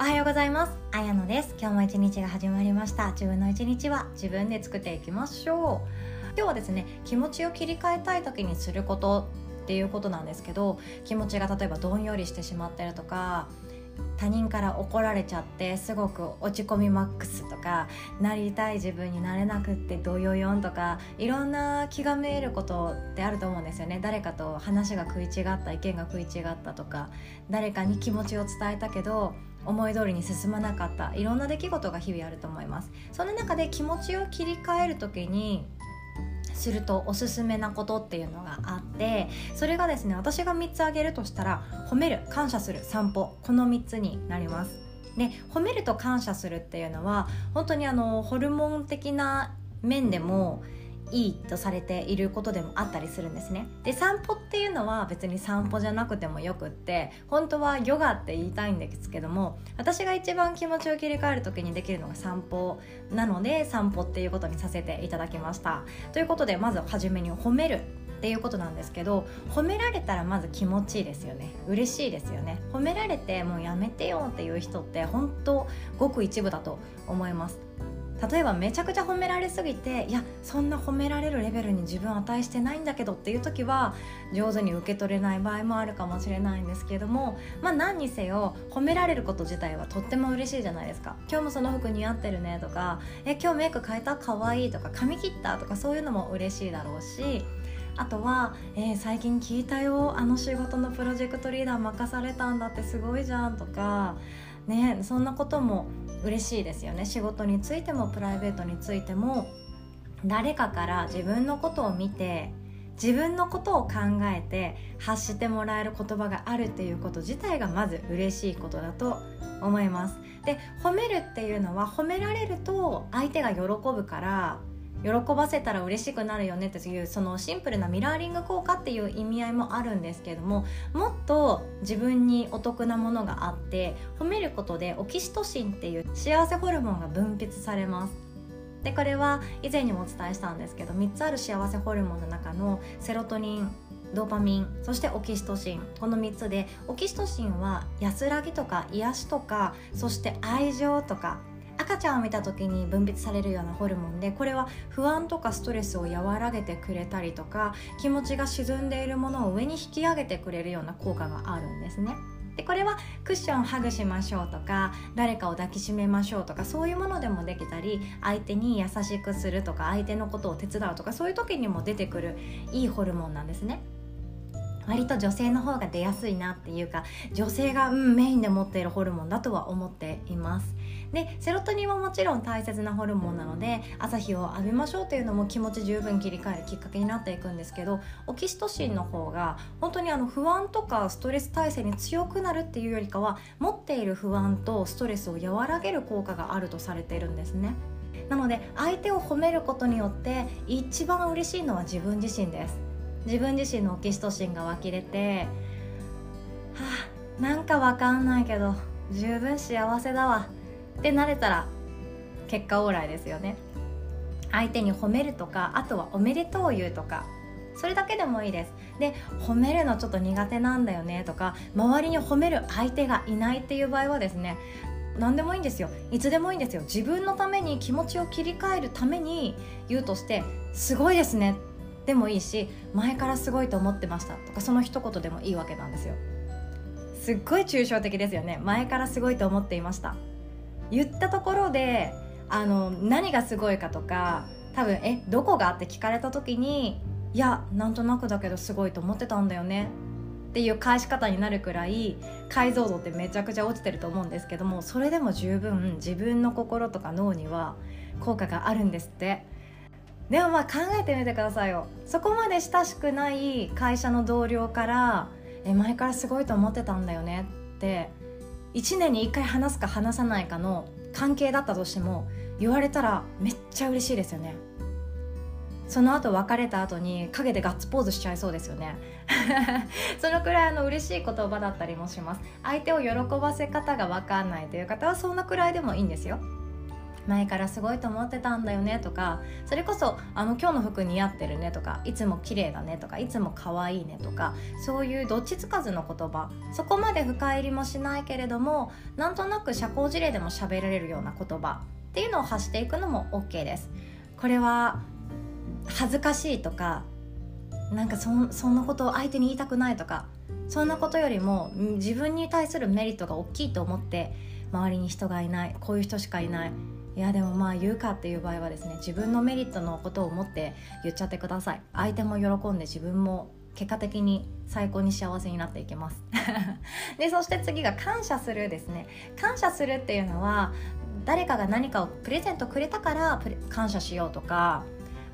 おはようございます。あやのです。今日も一日が始まりました。自分の一日は自分で作っていきましょう。今日はですね気持ちを切り替えたい時にすることっていうことなんですけど気持ちが例えばどんよりしてしまってるとか他人から怒られちゃってすごく落ち込みマックスとかなりたい自分になれなくってどよよんとかいろんな気がめいることってあると思うんですよね。誰かと話が食い違った意見が食い違ったとか誰かに気持ちを伝えたけど思い通りに進まなかった。いろんな出来事が日々あると思います。その中で気持ちを切り替える時にするとおすすめなことっていうのがあってそれがですね私が3つ挙げるとしたら褒める感謝する散歩。この3つになります。で褒めると感謝するっていうのは本当にあのホルモン的な面でもいいとされていることでもあったりするんですね。で散歩っていうのは別に散歩じゃなくてもよくって本当はヨガって言いたいんですけども私が一番気持ちを切り替える時にできるのが散歩なので散歩っていうことにさせていただきました。ということでまず初めに褒めるっていうことなんですけど褒められたらまず気持ちいいですよね。嬉しいですよね。褒められてもうやめてよっていう人って本当ごく一部だと思います。例えばめちゃくちゃ褒められすぎていやそんな褒められるレベルに自分値してないんだけどっていう時は上手に受け取れない場合もあるかもしれないんですけれどもまあ何にせよ褒められること自体はとっても嬉しいじゃないですか。今日もその服似合ってるねとかえ今日メイク変えた？かわいいとか髪切ったとかそういうのも嬉しいだろうしあとは、えー、最近聞いたよあの仕事のプロジェクトリーダー任されたんだってすごいじゃんとかねそんなことも嬉しいですよね。仕事についてもプライベートについても誰かから自分のことを見て自分のことを考えて発してもらえる言葉があるっていうこと自体がまず嬉しいことだと思います。で褒めるっていうのは褒められると相手が喜ぶから喜ばせたら嬉しくなるよねっていうそのシンプルなミラーリング効果っていう意味合いもあるんですけどももっと自分にお得なものがあって褒めることでオキシトシンっていう幸せホルモンが分泌されます。でこれは以前にもお伝えしたんですけど3つある幸せホルモンの中のセロトニンドーパミンそしてオキシトシン。この3つでオキシトシンは安らぎとか癒しとかそして愛情とか赤ちゃんを見た時に分泌されるようなホルモンでこれは不安とかストレスを和らげてくれたりとか気持ちが沈んでいるものを上に引き上げてくれるような効果があるんですね。でこれはクッションハグしましょうとか誰かを抱きしめましょうとかそういうものでもできたり相手に優しくするとか相手のことを手伝うとかそういう時にも出てくるいいホルモンなんですね。割と女性の方が出やすいなっていうか女性が、うん、メインで持っているホルモンだとは思っています。でセロトニンはもちろん大切なホルモンなので朝日を浴びましょうっていうのも気持ち十分切り替えるきっかけになっていくんですけどオキシトシンの方が本当にあの不安とかストレス耐性に強くなるっていうよりかは持っている不安とストレスを和らげる効果があるとされているんですね。なので相手を褒めることによって一番嬉しいのは自分自身です。自分自身のオキシトシンが湧き出てはあなんかわかんないけど十分幸せだわ。ってなれたら結果オーライですよね。相手に褒めるとかあとはおめでとう言うとかそれだけでもいいです。で褒めるのちょっと苦手なんだよねとか周りに褒める相手がいないっていう場合はですね何でもいいんですよ。いつでもいいんですよ。自分のために気持ちを切り替えるために言うとしてすごいですね。でもいいし前からすごいと思ってましたとかその一言でもいいわけなんですよ。すっごい抽象的ですよね。前からすごいと思っていました。言ったところであの何がすごいかとか多分「えどこが?」って聞かれた時に「いやなんとなくだけどすごいと思ってたんだよね」っていう返し方になるくらい解像度ってめちゃくちゃ落ちてると思うんですけどもそれでも十分自分の心とか脳には効果があるんですって。でもまあ考えてみてくださいよ。そこまで親しくない会社の同僚から「え前からすごいと思ってたんだよね」って1年に1回話すか話さないかの関係だったとしても言われたらめっちゃ嬉しいですよね。その後別れた後に陰でガッツポーズしちゃいそうですよね。そのくらいあの嬉しい言葉だったりもします。相手を喜ばせ方が分かんないという方はそんなくらいでもいいんですよ。前からすごいと思ってたんだよねとかそれこそあの今日の服似合ってるねとかいつも綺麗だねとかいつも可愛いねとかそういうどっちつかずの言葉そこまで深入りもしないけれどもなんとなく社交辞令でも喋られるような言葉っていうのを発していくのも OK です。これは恥ずかしいとかなんかそそんなことを相手に言いたくないとかそんなことよりも自分に対するメリットが大きいと思って周りに人がいないこういう人しかいないいやでもまあ言うかっていう場合はですね自分のメリットのことを思って言っちゃってください。相手も喜んで自分も結果的に最高に幸せになっていきます。でそして次が感謝するですね。感謝するっていうのは誰かが何かをプレゼントくれたから感謝しようとか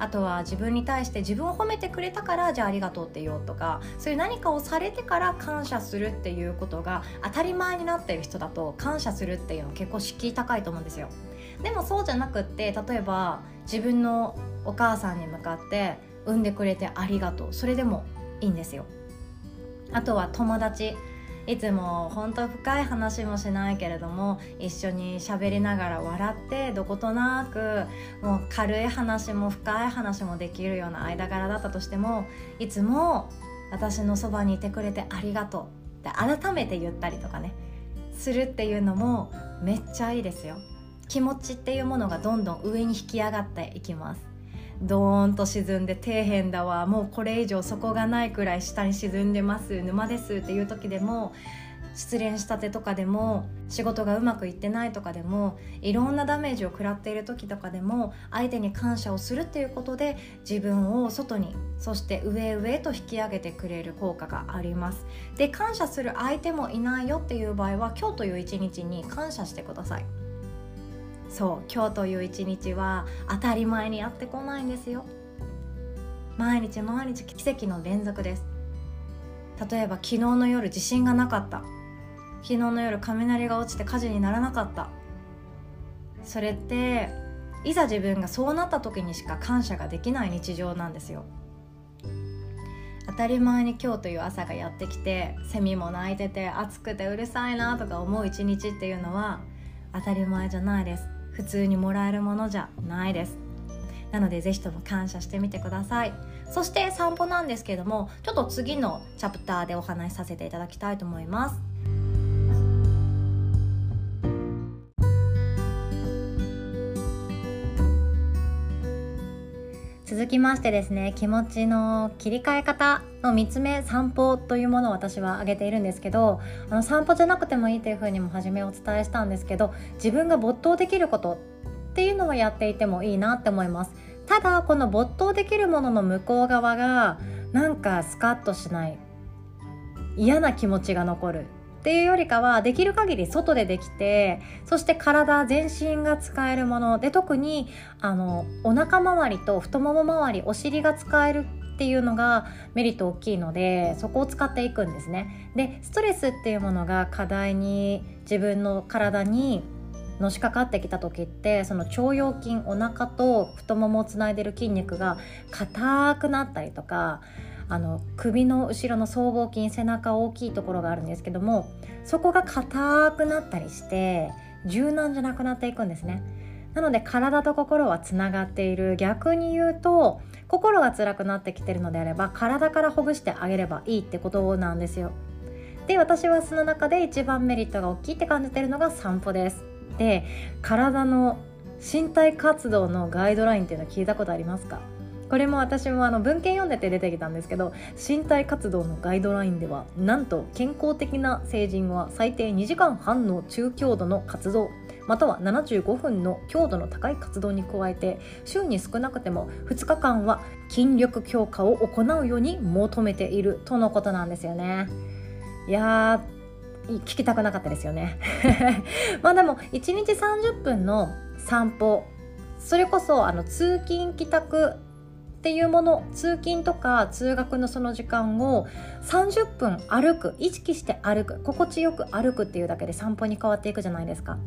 あとは自分に対して自分を褒めてくれたからじゃあありがとうって言おうとかそういう何かをされてから感謝するっていうことが当たり前になってる人だと感謝するっていうの結構敷居高いと思うんですよ。でもそうじゃなくって例えば自分のお母さんに向かって産んでくれてありがとう。それでもいいんですよ。あとは友達。いつも本当深い話もしないけれども一緒に喋りながら笑ってどことなくもう軽い話も深い話もできるような間柄だったとしてもいつも私のそばにいてくれてありがとう。って改めて言ったりとかね。するっていうのもめっちゃいいですよ。気持ちっていうものがどんどん上に引き上がっていきます。ドーンと沈んで底辺だわ。もうこれ以上底がないくらい下に沈んでます。沼ですっていう時でも失恋したてとかでも仕事がうまくいってないとかでもいろんなダメージを食らっている時とかでも相手に感謝をするっていうことで自分を外にそして上上と引き上げてくれる効果があります。で感謝する相手もいないよっていう場合は今日という一日に感謝してください。そう今日という一日は当たり前にやってこないんですよ。毎日毎日奇跡の連続です。例えば昨日の夜地震がなかった。昨日の夜雷が落ちて火事にならなかった。それっていざ自分がそうなった時にしか感謝ができない日常なんですよ。当たり前に今日という朝がやってきてセミも鳴いてて暑くてうるさいなとか思う一日っていうのは当たり前じゃないです。普通にもらえるものじゃないです。なので是非とも感謝してみてください。そして散歩なんですけどもちょっと次のチャプターでお話しさせていただきたいと思います。続きましてですね気持ちの切り替え方。の3つ目散歩というものを私は挙げているんですけどあの散歩じゃなくてもいいというふうにも初めお伝えしたんですけど自分が没頭できることっていうのはやっていてもいいなって思います。ただこの没頭できるものの向こう側がなんかスカッとしない嫌な気持ちが残るっていうよりかはできる限り外でできてそして体全身が使えるもので特にあのお腹周りと太もも周りお尻が使えるっていうのがメリット大きいのでそこを使っていくんですね。でストレスっていうものが課題に自分の体にのしかかってきた時ってその腸腰筋お腹と太ももをつないでる筋肉が硬くなったりとかあの首の後ろの僧帽筋背中大きいところがあるんですけどもそこが硬くなったりして柔軟じゃなくなっていくんですね。なので体と心はつながっている。逆に言うと心が辛くなってきてるのであれば体からほぐしてあげればいいってことなんですよ。で私はその中で一番メリットが大きいって感じてるのが散歩です。で体の身体活動のガイドラインっていうのは聞いたことありますか？これも私もあの文献読んでて出てきたんですけど身体活動のガイドラインではなんと健康的な成人は最低2時間半の中強度の活動または75分の強度の高い活動に加えて週に少なくても2日間は筋力強化を行うように求めているとのことなんですよね。いやー聞きたくなかったですよね。まあでも1日30分の散歩それこそあの通勤帰宅っていうもの通勤とか通学のその時間を30分歩く意識して歩く心地よく歩くっていうだけで散歩に変わっていくじゃないですか、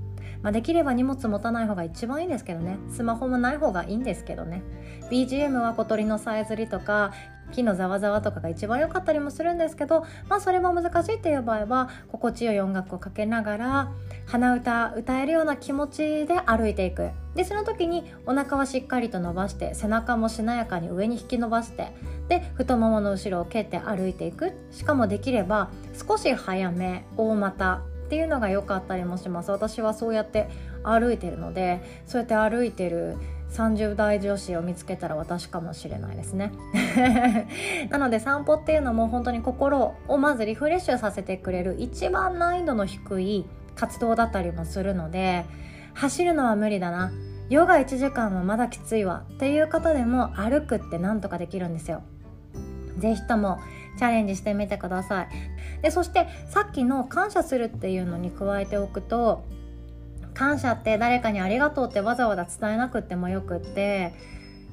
まあ、できれば荷物持たない方が一番いいんですけどね。スマホもない方がいいんですけどね。BGM は小鳥のさえずりとか木のざわざわとかが一番良かったりもするんですけど、まあ、それも難しいっていう場合は心地よい音楽をかけながら鼻歌歌えるような気持ちで歩いていく。でその時にお腹はしっかりと伸ばして背中もしなやかに上に引き伸ばしてで太ももの後ろを蹴って歩いていく。しかもできれば少し早め大股っていうのが良かったりもします。私はそうやって歩いてるのでそうやって歩いてる30代女子を見つけたら私かもしれないですね。なので散歩っていうのも本当に心をまずリフレッシュさせてくれる一番難易度の低い活動だったりもするので走るのは無理だな。ヨガ1時間はまだきついわっていう方でも歩くってなんとかできるんですよ。是非ともチャレンジしてみてください。でそしてさっきの感謝するっていうのに加えておくと感謝って誰かにありがとうってわざわざ伝えなくてもよくって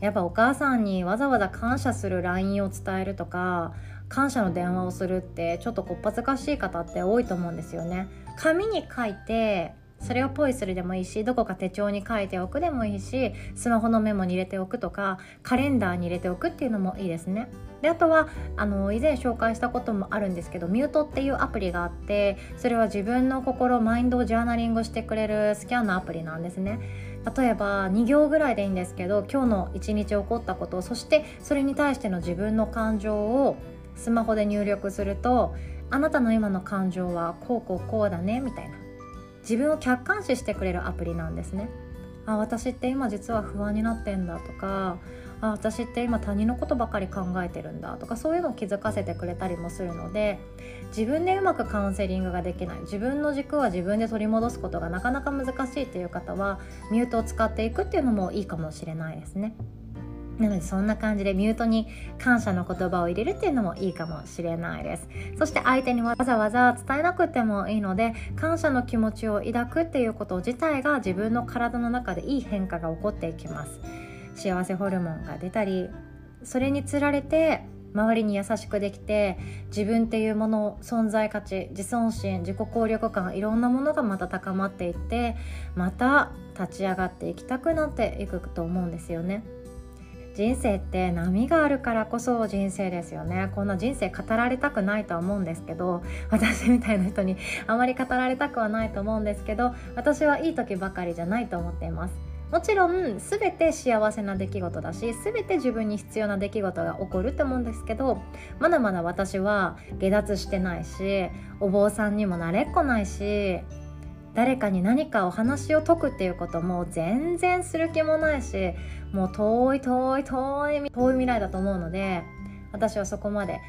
やっぱお母さんにわざわざ感謝する LINE を伝えるとか感謝の電話をするってちょっとこっぱずかしい方って多いと思うんですよね。紙に書いてそれをポイするでもいいしどこか手帳に書いておくでもいいしスマホのメモに入れておくとかカレンダーに入れておくっていうのもいいですね。であとはあの以前紹介したこともあるんですけどミュートっていうアプリがあってそれは自分の心マインドをジャーナリングしてくれるスキャンのアプリなんですね。例えば2行ぐらいでいいんですけど今日の一日起こったことそしてそれに対しての自分の感情をスマホで入力するとあなたの今の感情はこうこうこうだねみたいな。自分を客観視してくれるアプリなんですねあ私って今実は不安になってんだとかあ私って今他人のことばかり考えてるんだとかそういうのを気づかせてくれたりもするので自分でうまくカウンセリングができない自分の軸は自分で取り戻すことがなかなか難しいっていう方はミュートを使っていくっていうのもいいかもしれないですね。なのでそんな感じでミュートに感謝の言葉を入れるっていうのもいいかもしれないです。そして相手にわざわざ伝えなくてもいいので感謝の気持ちを抱くっていうこと自体が自分の体の中でいい変化が起こっていきます。幸せホルモンが出たりそれにつられて周りに優しくできて自分っていうもの存在価値自尊心自己効力感いろんなものがまた高まっていってまた立ち上がっていきたくなっていくと思うんですよね。人生って波があるからこそ人生ですよね。こんな人生語られたくないとは思うんですけど私みたいな人にあまり語られたくはないと思うんですけど私はいい時ばかりじゃないと思っています。もちろん全て幸せな出来事だし全て自分に必要な出来事が起こると思うんですけどまだまだ私は下脱してないしお坊さんにもなれっこないし誰かに何かお話を解くっていうことも全然する気もないしもう遠い遠い遠い遠い未来だと思うので私はそこまで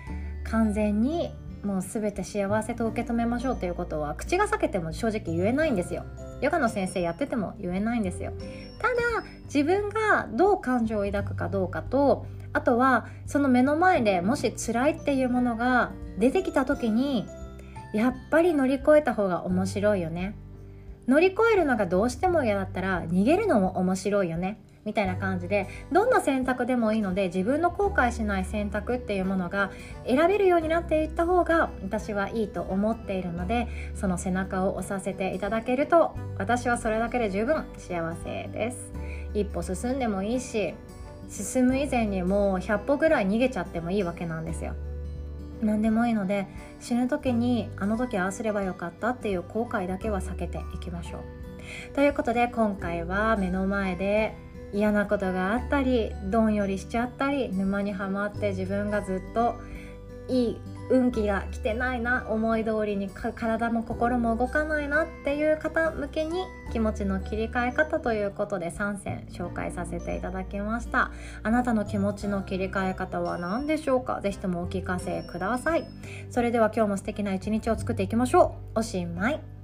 完全にもう全て幸せと受け止めましょうということは口が裂けても正直言えないんですよ。ヨガの先生やってても言えないんですよ。ただ自分がどう感情を抱くかどうかとあとはその目の前でもし辛いっていうものが出てきた時にやっぱり乗り越えた方が面白いよね。乗り越えるのがどうしても嫌だったら逃げるのも面白いよねみたいな感じでどんな選択でもいいので自分の後悔しない選択っていうものが選べるようになっていった方が私はいいと思っているのでその背中を押させていただけると私はそれだけで十分幸せです。一歩進んでもいいし進む以前にもう100歩ぐらい逃げちゃってもいいわけなんですよ。何でもいいので死ぬ時にあの時ああすればよかったっていう後悔だけは避けていきましょう。ということで今回は目の前で嫌なことがあったりどんよりしちゃったり沼にはまって自分がずっといい運気が来てないな思い通りに体も心も動かないなっていう方向けに気持ちの切り替え方ということで3選紹介させていただきました。あなたの気持ちの切り替え方は何でしょうか？是非ともお聞かせください。それでは今日も素敵な一日を作っていきましょう。おしまい。